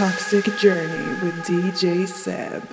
Toxic Journey with DJ Seb.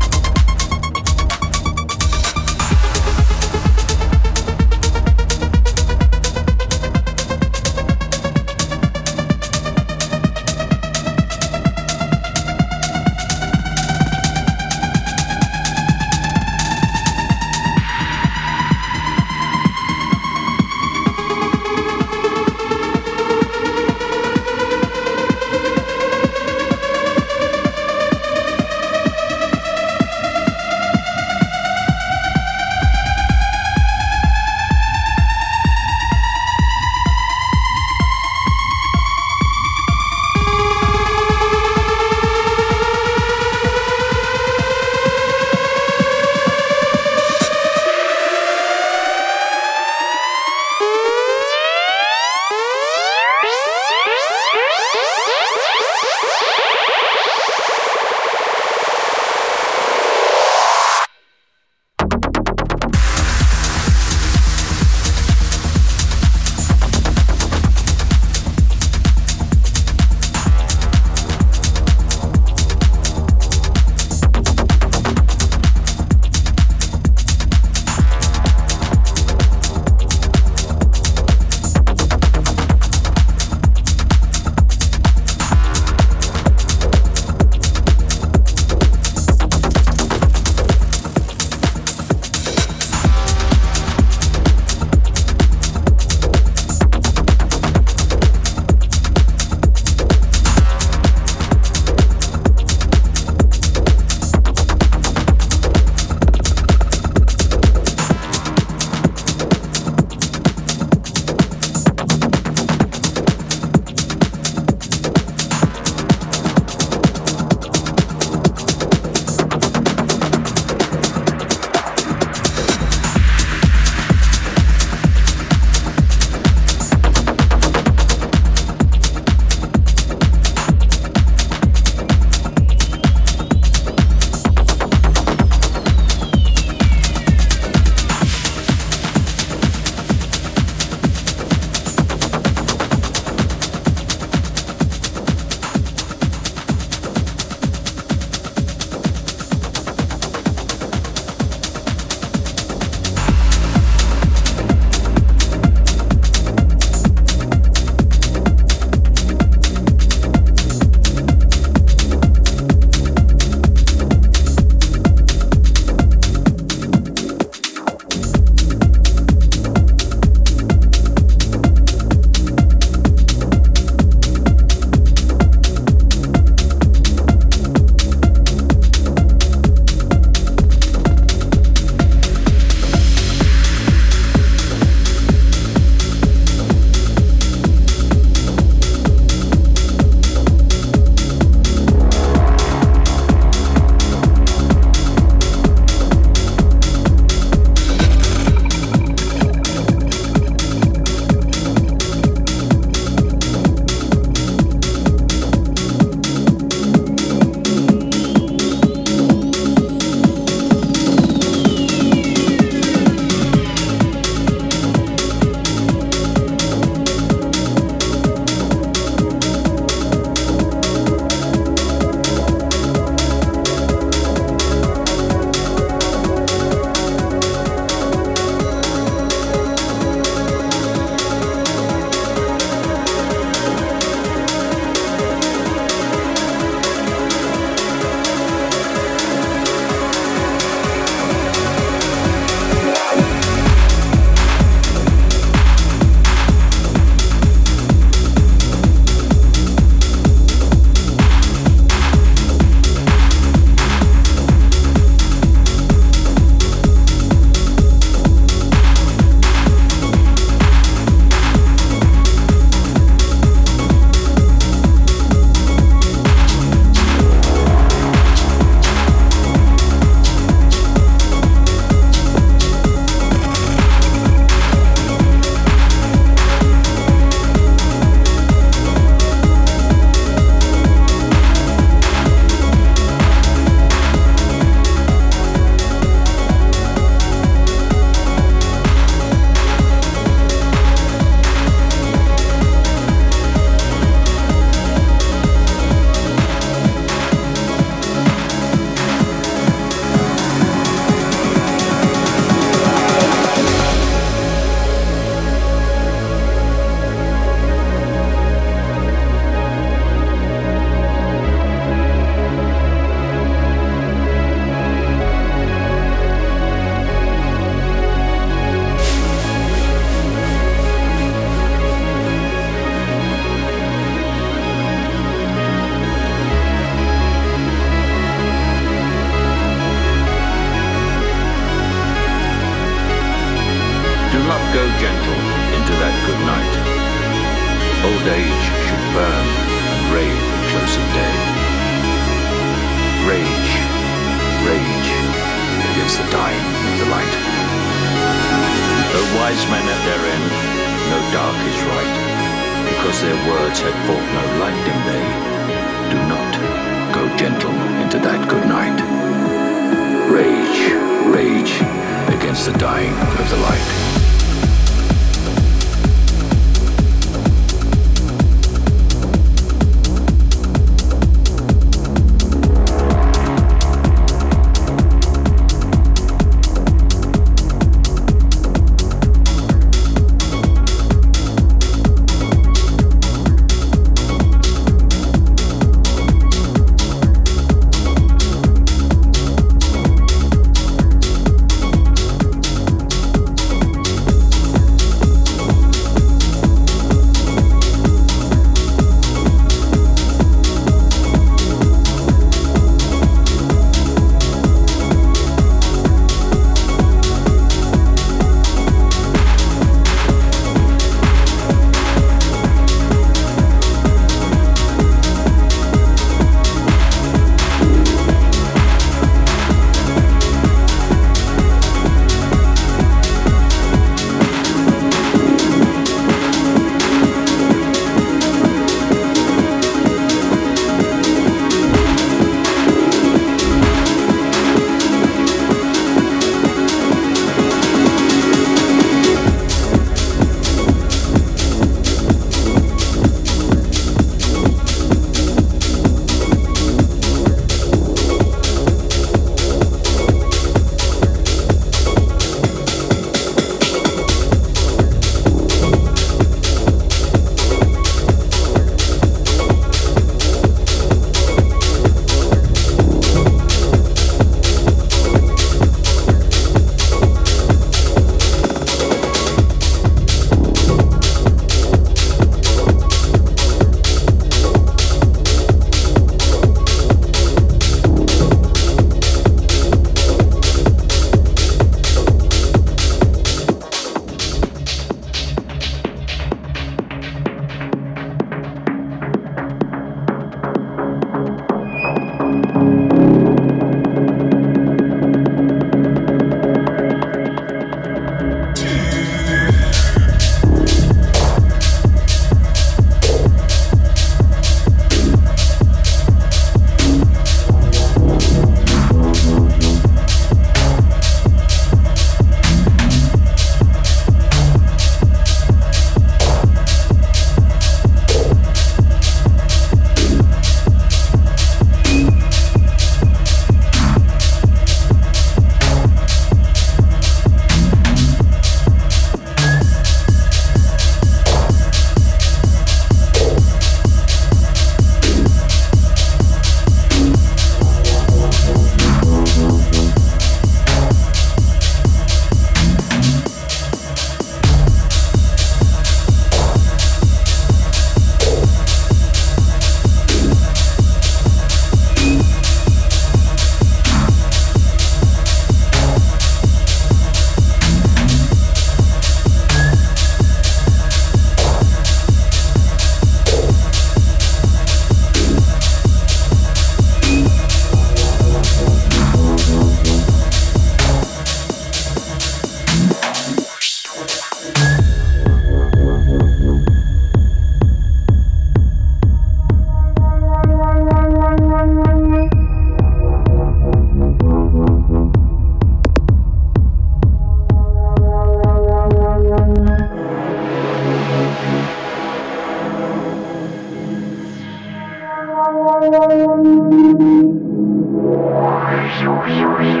休息，休。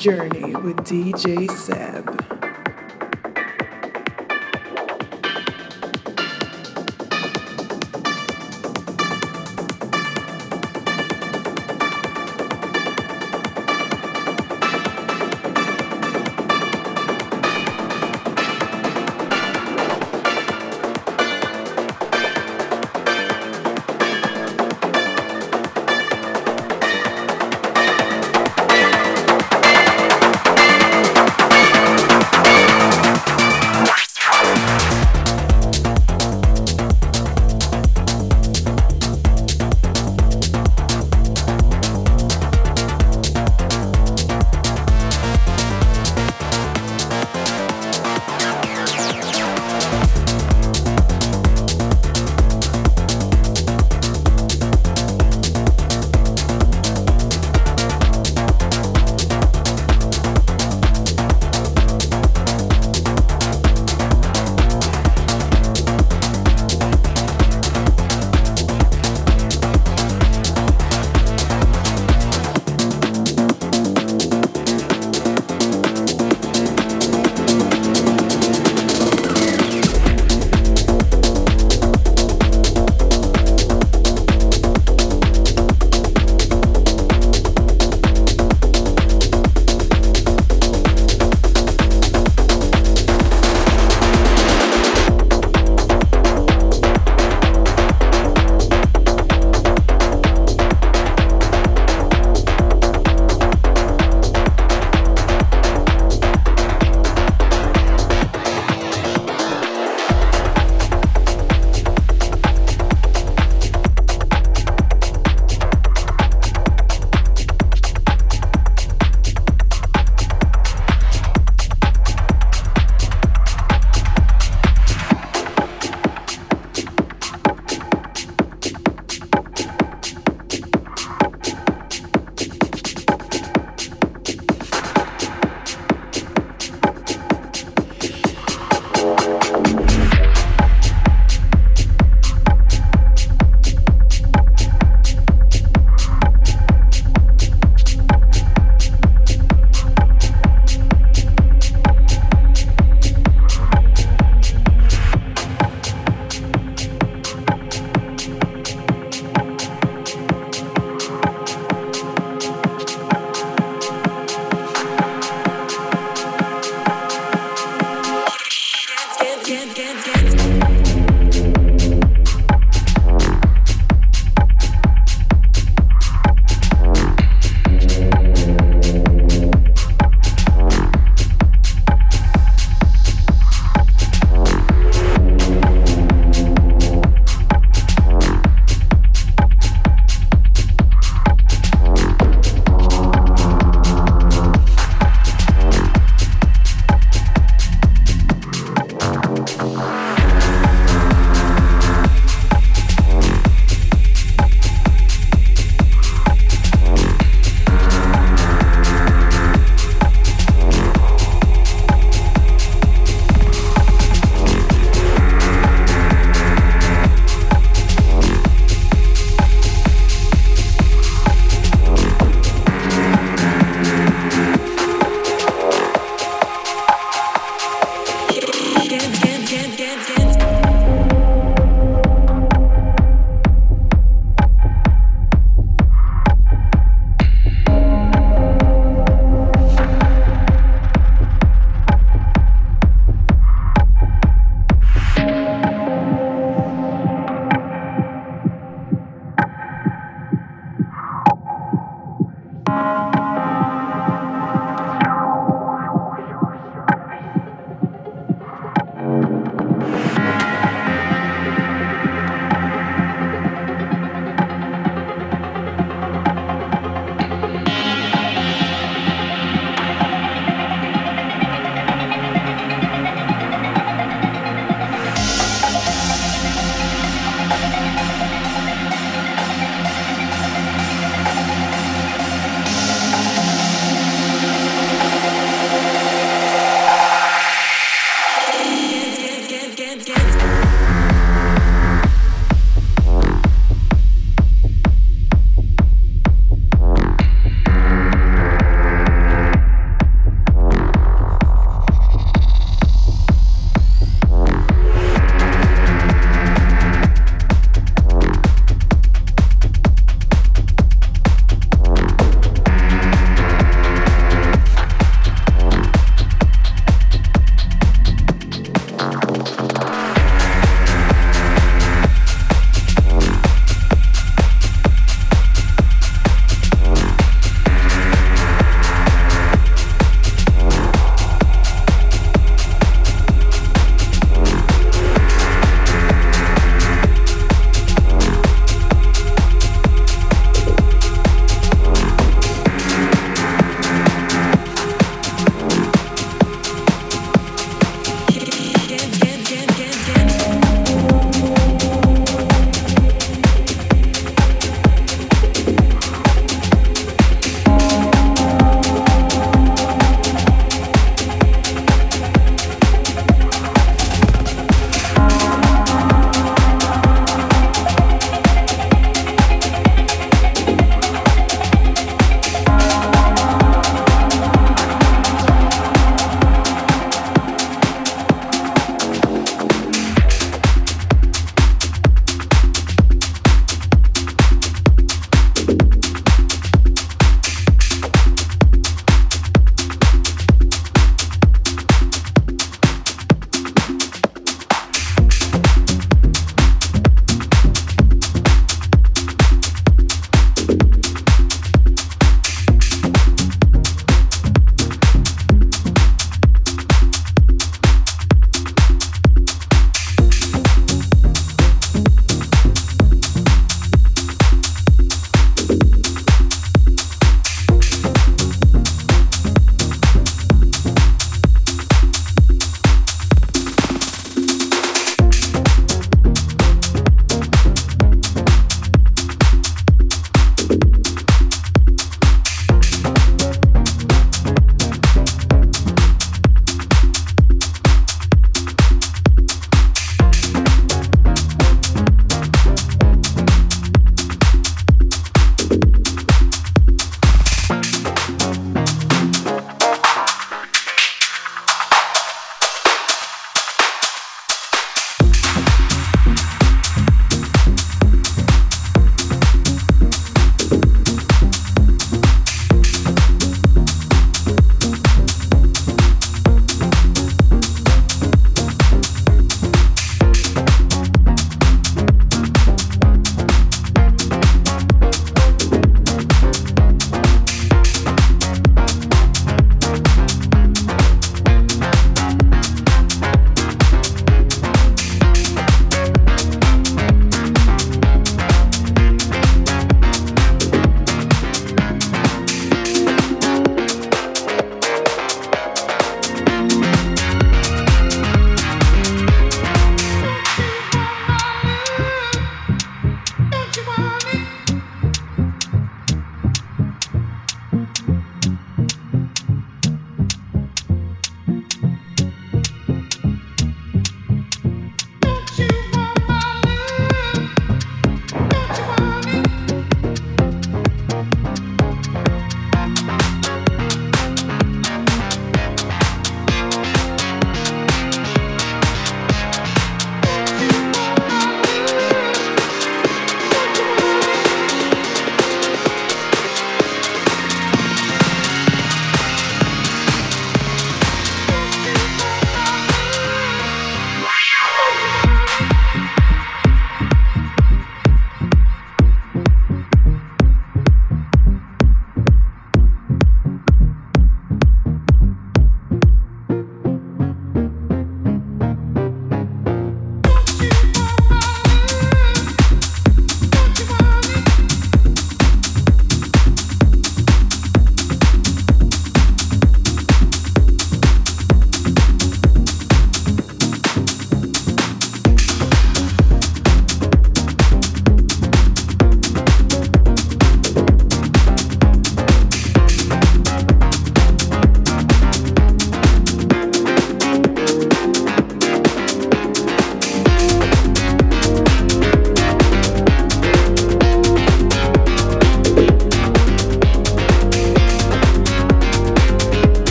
Journey with DJ Seb.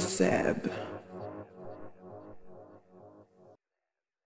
Seb.